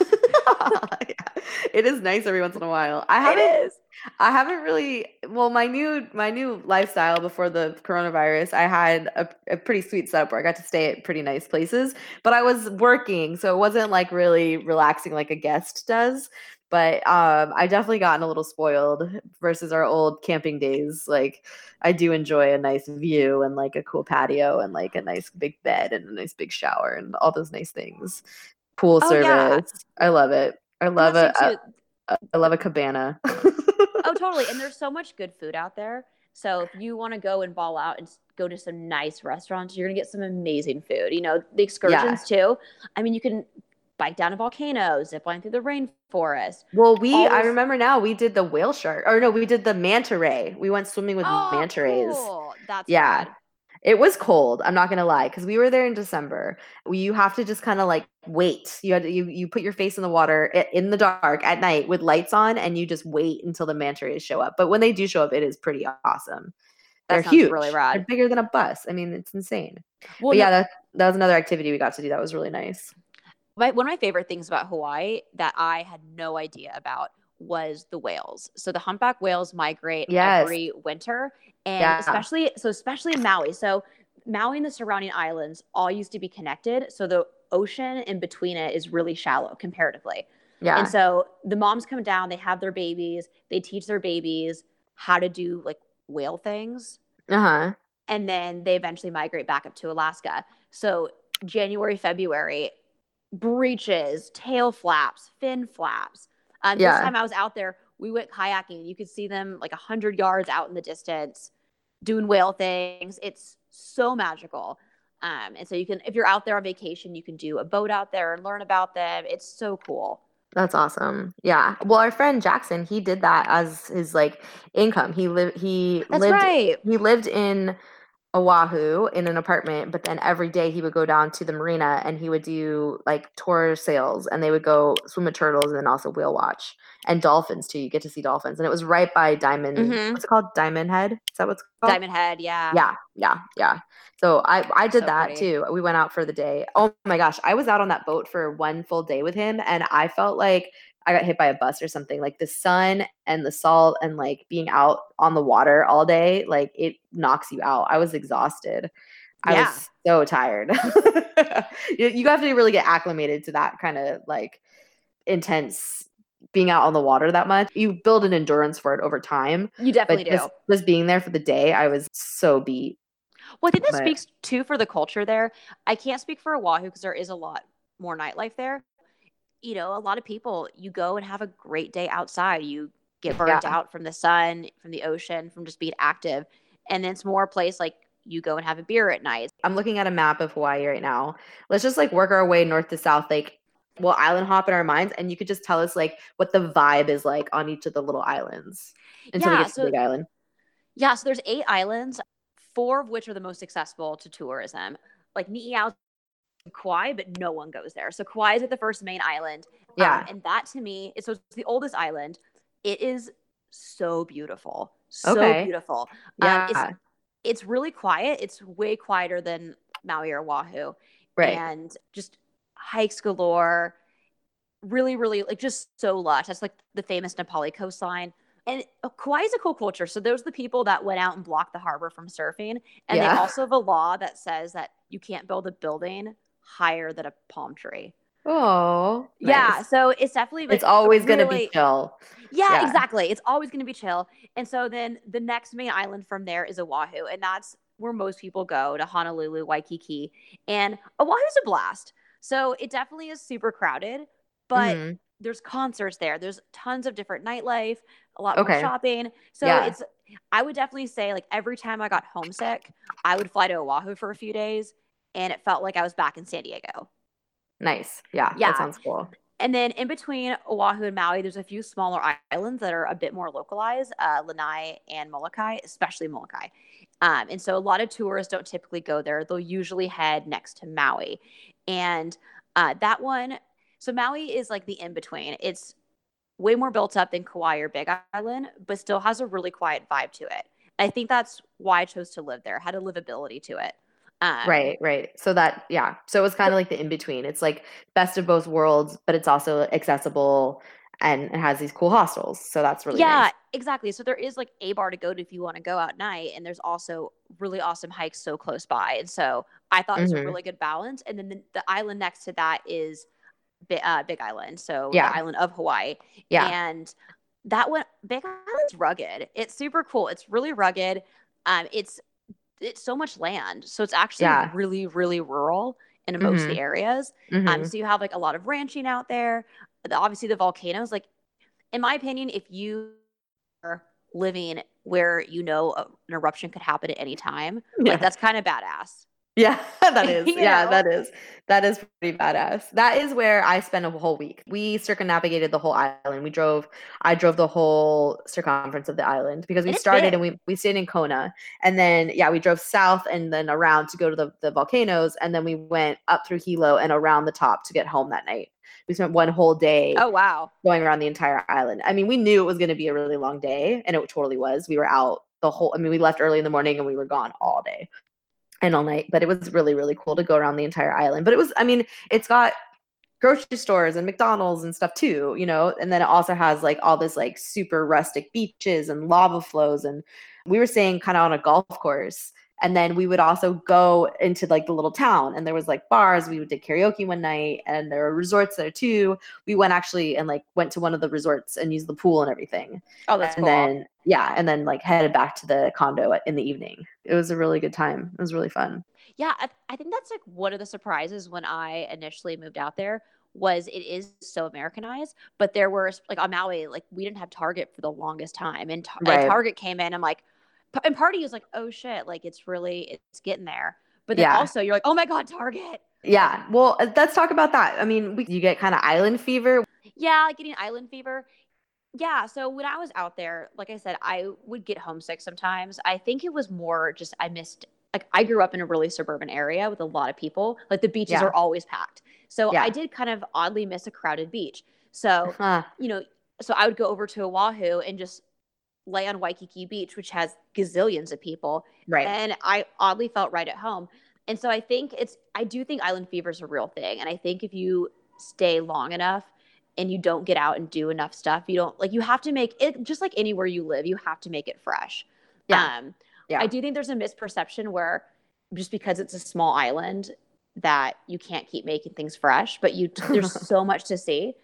yeah. It is nice every once in a while. I haven't I haven't really well my new my new lifestyle before the coronavirus, I had a, a pretty sweet setup where I got to stay at pretty nice places, but I was working, so it wasn't like really relaxing like a guest does. But um, I definitely gotten a little spoiled versus our old camping days. Like I do enjoy a nice view and like a cool patio and like a nice big bed and a nice big shower and all those nice things. Pool Oh, service. yeah. I love it. I love it, I love a cabana. Oh, totally. And there's so much good food out there. So if you want to go and ball out and go to some nice restaurants, you're gonna get some amazing food. You know, the excursions too. I mean, you can bike down a volcano, zip line through the rainforest. Well, we I remember now we did the whale shark or no, we did the manta ray. We went swimming with oh, manta rays. cool. That's Yeah. It was cold. I'm not gonna lie, because we were there in December. You have to just kind of like wait. You had to, you you put your face in the water in the dark at night with lights on, and you just wait until the manta rays show up. But when they do show up, it is pretty awesome. That They're huge. really They're rad. bigger than a bus. I mean, it's insane. Well, but yeah, that that was another activity we got to do. That was really nice. my, one of my favorite things about Hawaii that I had no idea about was the whales. So the humpback whales migrate Yes. every winter, and Yeah. especially so especially in Maui. So Maui and the surrounding islands all used to be connected. So the ocean in between it is really shallow comparatively. Yeah. And so the moms come down, they have their babies, they teach their babies how to do like whale things Uh huh. and then they eventually migrate back up to Alaska. So January, February, breaches, tail flaps, fin flaps. Um, Yeah. This time I was out there, we went kayaking. You could see them like a hundred yards out in the distance, doing whale things. It's so magical. Um, and so you can, if you're out there on vacation, you can do a boat out there and learn about them. It's so cool. That's awesome. Yeah. Well, our friend Jackson, he did that as his like income. He lived. He That's lived. right. He lived in Oahu in an apartment, but then every day he would go down to the marina and he would do like tour sails and they would go swim with turtles and then also whale watch and dolphins too. You get to see dolphins. And it was right by Diamond Mhm. what's it called? Diamond Head? Is that what's called? Diamond Head, yeah. Yeah, yeah, yeah. So I I did So that pretty. too. We went out for the day. Oh my gosh, I was out on that boat for one full day with him and I felt like I got hit by a bus or something. Like the sun and the salt and like being out on the water all day, like it knocks you out. I was exhausted. I Yeah. was so tired. you, you have to really get acclimated to that kind of like intense being out on the water that much. You build an endurance for it over time. You definitely But do. just, just being there for the day, I was so beat. Well, I think that But- speaks too for the culture there. I can't speak for Oahu because there is a lot more nightlife there. You know, a lot of people, you go and have a great day outside. You get burnt Yeah. out from the sun, from the ocean, from just being active. And then it's more a place like you go and have a beer at night. I'm looking at a map of Hawaii right now. Let's just like work our way north to south, like we'll island hop in our minds, and you could just tell us like what the vibe is like on each of the little islands until we Yeah, get to the big island. Yeah, so there's eight islands, four of which are the most accessible to tourism. Like Ni'ihau, Kauai, but no one goes there. So Kauai is at the first main island. Um, Yeah. and that to me, is so it's the oldest island. It is so beautiful. So Okay. beautiful. yeah. Um, it's, it's really quiet. It's way quieter than Maui or Oahu. right. And just hikes galore. Really, really like just so lush. That's like the famous Na Pali coastline. And uh, Kauai is a cool culture. So those are the people that went out and blocked the harbor from surfing. And Yeah. they also have a law that says that you can't build a building higher than a palm tree. oh. Yeah. nice. So it's definitely it's always gonna be chill. yeah, Yeah. exactly. It's always going to be chill. And so then the next main island from there is Oahu, and that's where most people go to Honolulu, Waikiki. And Oahu's a blast. So it definitely is super crowded, but Mhm. there's concerts there. There's tons of different nightlife, a lot Okay. more shopping. So Yeah. it's I would definitely say like every time I got homesick, I would fly to Oahu for a few days and it felt like I was back in San Diego. nice. Yeah. Yeah. That sounds cool. And then in between Oahu and Maui, there's a few smaller islands that are a bit more localized, uh, Lanai and Molokai, especially Molokai. Um, and so a lot of tourists don't typically go there. They'll usually head next to Maui. And uh, that one, so Maui is like the in between. It's way more built up than Kauai or Big Island, but still has a really quiet vibe to it. I think that's why I chose to live there, had a livability to it. Um, Right, right. So that, yeah. So it was kind of like the in between. It's like best of both worlds, but it's also accessible and it has these cool hostels. So that's really yeah, nice. exactly. So there is like a bar to go to if you want to go at night, and there's also really awesome hikes so close by. And so I thought it was a really good balance. And then the, the island next to that is uh, Big Island, so Yeah. the island of Hawaii. Yeah. And that one, Big Island's rugged. It's super cool. It's really rugged. Um, it's it's so much land, so it's actually Yeah. really really rural in most of the areas. Mhm. Um, so you have like a lot of ranching out there. The, obviously, the volcanoes. Like, in my opinion, if you are living where you know a- an eruption could happen at any time, Yeah. like that's kind of badass. Yeah, that is. Yeah, know? that is. That is pretty badass. That is where I spent a whole week. We circumnavigated the whole island. We drove I drove the whole circumference of the island because we it's started and we we stayed in Kona. And then yeah, we drove south and then around to go to the, the volcanoes and then we went up through Hilo and around the top to get home that night. We spent one whole day Oh wow. going around the entire island. I mean, we knew it was going to be a really long day, and it totally was. We were out the whole. I mean, we left early in the morning and we were gone all day and all night. But it was really, really cool to go around the entire island. But it was, I mean, it's got grocery stores and McDonald's and stuff too, you know. And then it also has like all this like super rustic beaches and lava flows, and we were staying kind of on a golf course. And then we would also go into like the little town, and there was like bars. We would did karaoke one night, and there were resorts there too we went actually and like went to one of the resorts and used the pool and everything Oh, that's and cool. then yeah and then like headed back to the condo in the evening it was a really good time it was really fun Yeah, I, I think that's like one of the surprises when I initially moved out there was it is so Americanized, but there were like on Maui, like we didn't have Target for the longest time, and, Tar- and Target came in. I'm like, and party is like, oh shit, like it's really it's getting there. But then Yeah. also you're like, oh my god, Target. yeah well uh, let's talk about that i mean we, you get kind of island fever Yeah, like getting island fever. Yeah, so when I was out there, like I said, I would get homesick sometimes. I think it was more just I missed like I grew up in a really suburban area with a lot of people. Like the beaches Yeah. are always packed. So Yeah. I did kind of oddly miss a crowded beach. So, Huh. you know, so I would go over to Oahu and just lay on Waikiki Beach, which has gazillions of people right and I oddly felt right at home. And so I think it's I do think island fever is a real thing, and I think if you stay long enough and you don't get out and do enough stuff, you don't like you have to make it just like anywhere you live, you have to make it fresh. Yeah. Um, Yeah. I do think there's a misperception where just because it's a small island that you can't keep making things fresh, but you there's so much to see.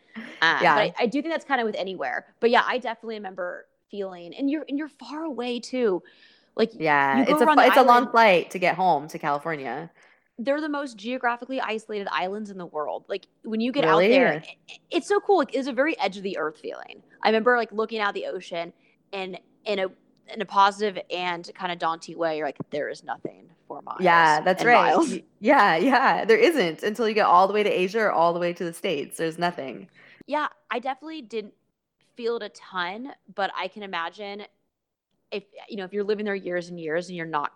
Um, Yeah. But I, I do think that's kind of with anywhere. But yeah, I definitely remember feeling, and you're and you're far away too. Like yeah it's a around fu- the it's a long flight to get home to california they're the most geographically isolated islands in the world. Like when you get Really? out there, it's so cool. Like, it's a very edge of the earth feeling. I remember like looking out the ocean and in a in a positive and kind of daunting way, you're like, there is nothing for miles. yeah that's right miles. Yeah yeah there isn't until you get all the way to asia or all the way to the states there's nothing Yeah, I definitely didn't feel it a ton, but I can imagine if you know if you're living there years and years and you're not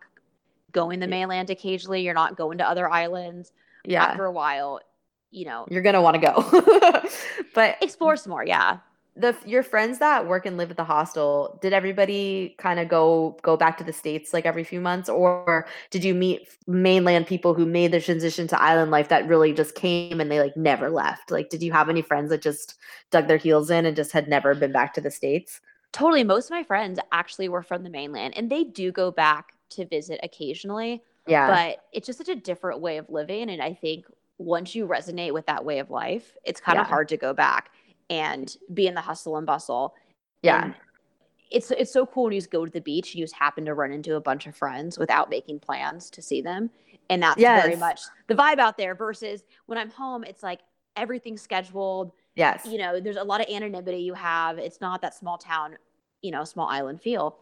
going the mainland occasionally, you're not going to other islands. yeah After a while, you know, you're gonna want to go but explore some more. Yeah. The your friends that work and live at the hostel did everybody kind of go go back to the states like every few months or did you meet mainland people who made the transition to island life that really just came and they like never left like did you have any friends that just dug their heels in and just had never been back to the states Totally. Most of my friends actually were from the mainland and they do go back to visit occasionally, yeah but it's just such a different way of living. And I think once you resonate with that way of life, it's kind of Yeah. hard to go back and be in the hustle and bustle. yeah And it's it's so cool when you just go to the beach and you just happen to run into a bunch of friends without making plans to see them. And that's very much the vibe out there versus when I'm home, it's like everything's scheduled yes you know, there's a lot of anonymity you have. It's not that small town, you know, small island feel.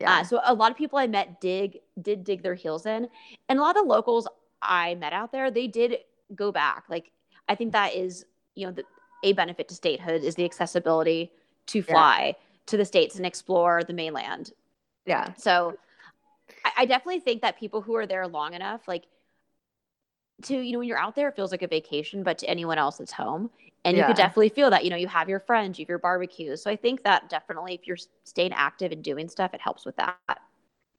yeah Uh, so a lot of people I met dig did dig their heels in, and a lot of locals I met out there, they did go back. Like I think that is, you know, the, a benefit to statehood is the accessibility to fly to the states and explore the mainland. yeah So I, I definitely think that people who are there long enough, like to, you know, when you're out there, it feels like a vacation, but to anyone else, it's home. And you could definitely feel that, you know, you have your friends, you have your barbecues. So I think that definitely, if you're staying active and doing stuff, it helps with that.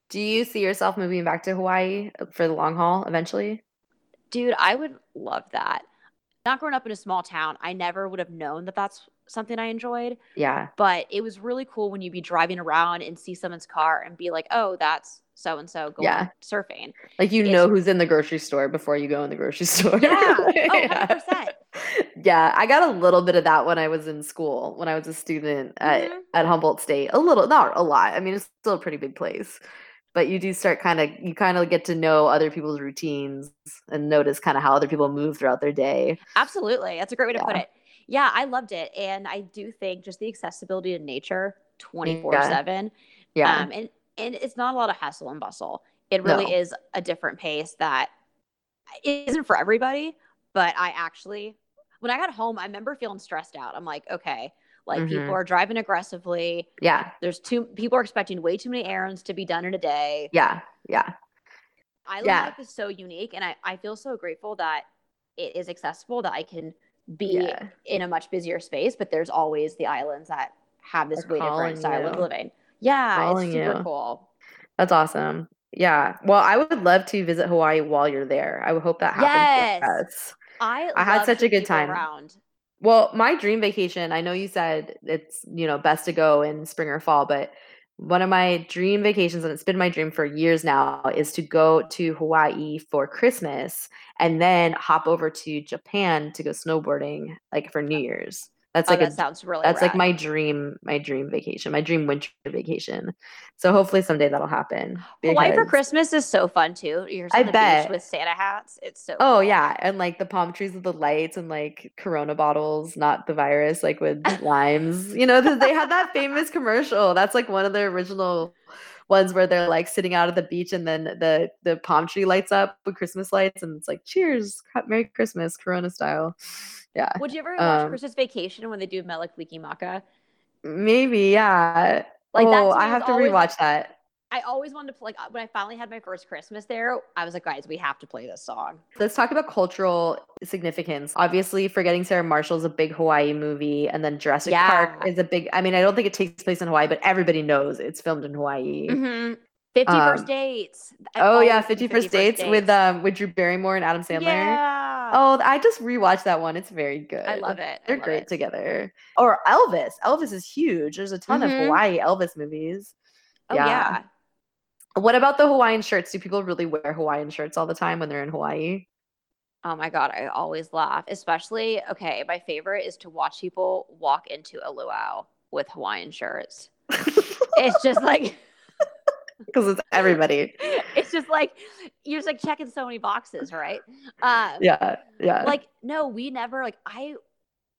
do you see yourself moving back to hawaii uh, for the long haul eventually Dude, I would love that. Not growing up in a small town, I never would have known that that's something I enjoyed. yeah But it was really cool when you'd be driving around and see someone's car and be like, oh, that's so and so going Yeah. surfing. like you It's- know who's in the grocery store before you go in the grocery store Yeah. Oh, 100%. Yeah, I got a little bit of that when I was in school, when I was a student at, Mhm. at Humboldt State. A little, not a lot. I mean, it's still a pretty big place. But you do start kind of, you kind of get to know other people's routines and notice kind of how other people move throughout their day. Absolutely. That's a great way to put it. Yeah, I loved it. And I do think just the accessibility to nature 24 7. Yeah. Um, and, and it's not a lot of hustle and bustle. It really No. is a different pace that isn't for everybody. But I actually, when I got home, I remember feeling stressed out. I'm like, okay, like Mhm. people are driving aggressively. yeah. There's too, people are expecting way too many errands to be done in a day. Yeah. Yeah. Island Yeah. life is so unique. And I, I feel so grateful that it is accessible, that I can be Yeah. in a much busier space, but there's always the islands that have this way different style of living. Yeah, Calling it's super you. cool. That's awesome. Yeah. Well, I would love to visit Hawaii while you're there. I would hope that happens. Yes. I I had such a good time. Around. Well, my dream vacation, I know you said it's, you know, best to go in spring or fall, but one of my dream vacations, and it's been my dream for years now, is to go to Hawaii for Christmas and then hop over to Japan to go snowboarding like for New Year's. That's oh, like that a sounds really that's like my dream, my dream vacation, my dream winter vacation. So hopefully someday that'll happen. Hawaii for Christmas is so fun too. You're I on the bet. beach with Santa hats. It's so Oh yeah, and like the palm trees with the lights and like Corona bottles, not the virus, like with limes. You know, they had that famous commercial. That's like one of the original ones where they're like sitting out at the beach and then the the palm tree lights up with Christmas lights and it's like cheers, Merry Christmas, Corona style. Yeah, Would you ever watch Um, Christmas Vacation when they do Mele Kalikimaka? maybe. Yeah. Like oh, I have to always- rewatch that. I always wanted to play. Like when I finally had my first Christmas there, I was like, guys, we have to play this song. Let's talk about cultural significance. Obviously, Forgetting Sarah Marshall is a big Hawaii movie, and then Jurassic Park Yeah. is a big. I mean, I don't think it takes place in Hawaii, but everybody knows it's filmed in Hawaii. Mm-hmm. 50 First Um, Dates. I've Oh yeah, always seen Fifty First Dates with um with Drew Barrymore and Adam Sandler. Yeah. Oh, I just rewatched that one. It's very good. I love it. They're love great it. together. Or Elvis. Elvis is huge. There's a ton Mhm. of Hawaii Elvis movies. Oh yeah. What about the Hawaiian shirts? Do people really wear Hawaiian shirts all the time when they're in Hawaii? Oh my god, I always laugh. Especially okay, my favorite is to watch people walk into a luau with Hawaiian shirts. It's just like Because it's everybody. it's just like you're just like checking so many boxes, right? Um, Yeah, yeah. Like no, we never like I.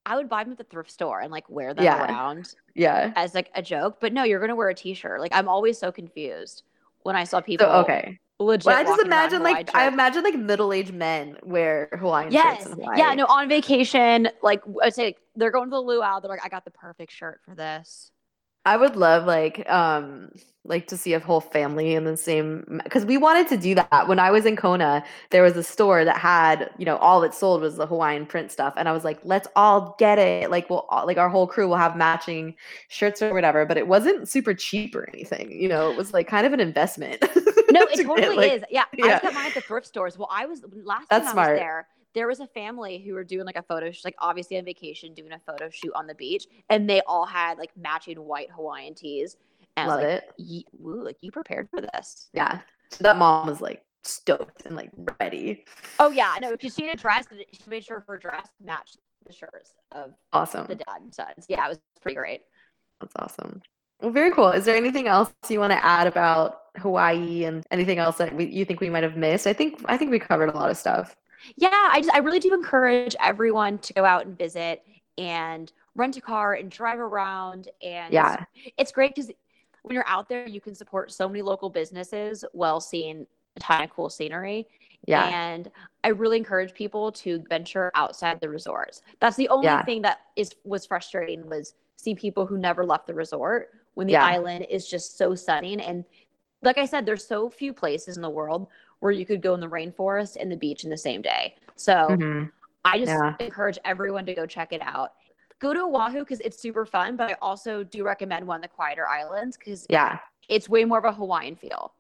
I would buy them at the thrift store and like wear them Yeah. around yeah. as like a joke. But no, you're gonna wear a t-shirt. Like I'm always so confused when I saw people. So okay. legit. Well, I just imagine like I imagine like middle-aged men wear Hawaiian Yes. shirts in Hawaii. Yeah. No, on vacation, like I'd say they're going to the luau. They're like, I got the perfect shirt for this. I would love like um like to see a whole family in the same because we wanted to do that when I was in Kona. There was a store that had you know all it sold was the Hawaiian print stuff, and I was like, let's all get it. Like we'll all, like our whole crew will have matching shirts or whatever. But it wasn't super cheap or anything. You know, it was like kind of an investment. No, to it get, totally like- is. Yeah, yeah. I got mine at the thrift stores. Well, I was last That's time I smart. was there. There was a family who were doing like a photo, sh- like obviously on vacation, doing a photo shoot on the beach, and they all had like matching white Hawaiian tees. And Love like, it. "Ye- woo, like you prepared for this. Yeah, so that mom was like stoked and like ready. Oh yeah, no, because she had a dress, she made sure her dress matched the shirts of Awesome. the dad and sons. Yeah, it was pretty great. That's awesome. Well, very cool. Is there anything else you want to add about Hawaii and anything else that we, you think we might have missed? I think I think we covered a lot of stuff. Yeah, I just I really do encourage everyone to go out and visit and rent a car and drive around and Yeah. it's great because when you're out there you can support so many local businesses while seeing a ton of cool scenery Yeah. and i really encourage people to venture outside the resorts that's the only Yeah. thing that is was frustrating was see people who never left the resort when the Yeah. island is just so stunning and like i said there's so few places in the world where you could go in the rainforest and the beach in the same day so Mhm. I just Yeah. encourage everyone to go check it out. Go to Oahu because it's super fun, but I also do recommend one of the quieter islands because Yeah. it's way more of a Hawaiian feel.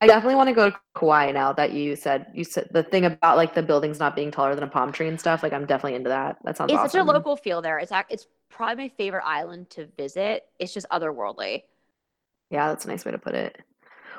I definitely want to go to Kauai now that you said you said the thing about like the buildings not being taller than a palm tree and stuff. Like I'm definitely into that. That sounds It's awesome. such a local feel there. It's it's probably my favorite island to visit. It's just otherworldly. Yeah, that's a nice way to put it.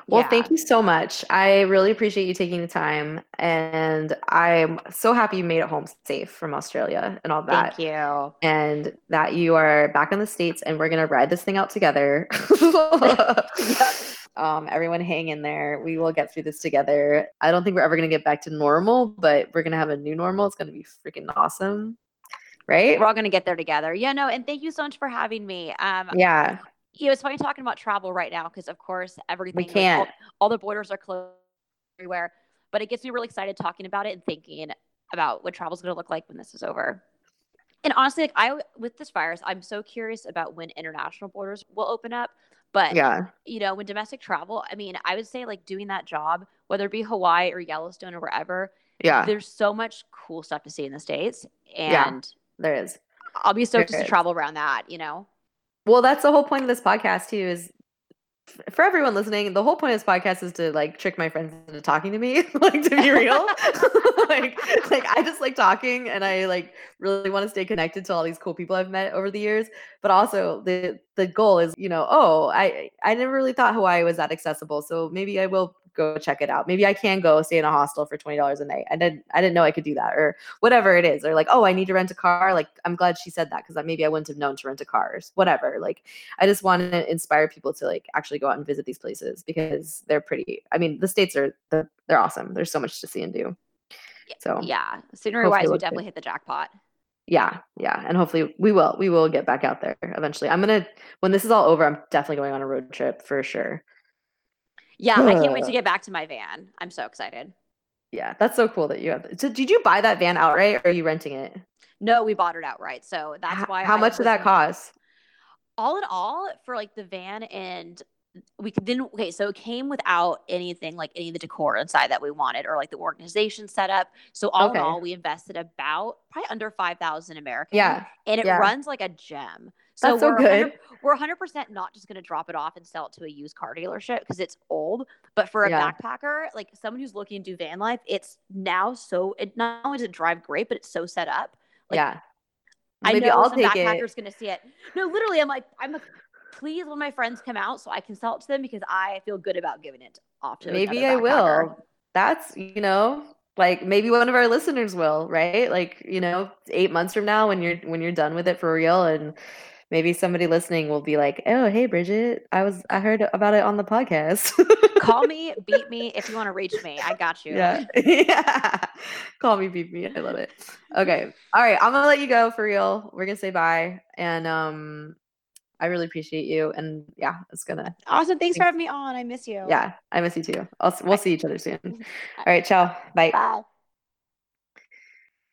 Well, yeah. thank you so much. I really appreciate you taking the time. And I'm so happy you made it home safe from Australia and all that. Thank you. And that you are back in the States and we're going to ride this thing out together. um, everyone hang in there. We will get through this together. I don't think we're ever going to get back to normal, but we're going to have a new normal. It's going to be freaking awesome right? We're all going to get there together. Yeah, no, and thank you so much for having me. Um, yeah. You know, it's funny talking about travel right now because, of course, everything, we can't. Like, all, all the borders are closed everywhere. But it gets me really excited talking about it and thinking about what travel is going to look like when this is over. And honestly, like I with this virus, I'm so curious about when international borders will open up. But yeah, you know, when domestic travel, I mean, I would say like doing that job, whether it be Hawaii or Yellowstone or wherever, yeah, there's so much cool stuff to see in the states, and yeah, there is. I'll be stoked to travel around that. You know. Well, that's the whole point of this podcast too. Is for everyone listening, the whole point of this podcast is to like trick my friends into talking to me, like to be real. like, like I just like talking and I like really want to stay connected to all these cool people I've met over the years. But also the the goal is, you know, oh, I I never really thought Hawaii was that accessible. So maybe I will go check it out. Maybe I can go stay in a hostel for twenty dollars a night. I didn't I didn't know I could do that, or whatever it is. Or like, oh, I need to rent a car. Like, I'm glad she said that because maybe I wouldn't have known to rent a car. Or whatever. Like, I just want to inspire people to like actually go out and visit these places because they're pretty. I mean, the states are the, they're awesome. There's so much to see and do. So yeah, sooner or wise, we definitely hit the jackpot. Yeah, yeah, and hopefully we will. We will get back out there eventually. I'm gonna when this is all over. I'm definitely going on a road trip for sure. Yeah, I can't wait to get back to my van. I'm so excited. Yeah, that's so cool that you have. So, did you buy that van outright, or are you renting it? No, we bought it outright. So that's why. How I much did that cost? All in all, for like the van and we didn't okay so it came without anything like any of the decor inside that we wanted or like the organization setup so all okay. in all we invested about probably under 5000 american yeah and it yeah. runs like a gem so That's we're so good. 100%, we're 100% not just going to drop it off and sell it to a used car dealership because it's old. But for a yeah. backpacker, like someone who's looking to do van life, it's now so, it not only does it drive great, but it's so set up. Like, yeah. Maybe I know I'll some backpackers going to see it. No, literally, I'm like, I'm like, please when my friends come out so I can sell it to them because I feel good about giving it off to Maybe I will. That's, you know, like maybe one of our listeners will, right? Like, you know, 8 months from now when you're when you're done with it for real and maybe somebody listening will be like, "Oh, hey Bridget, I was I heard about it on the podcast." Call me, beat me if you want to reach me. I got you. Yeah. yeah. Call me, beat me. I love it. Okay. All right, I'm going to let you go for real. We're going to say bye and um I really appreciate you and yeah, it's going to Awesome. Thanks, for having me on. I miss you. Yeah, I miss you too. I'll, we'll see each other soon. All right, ciao. Bye. Bye.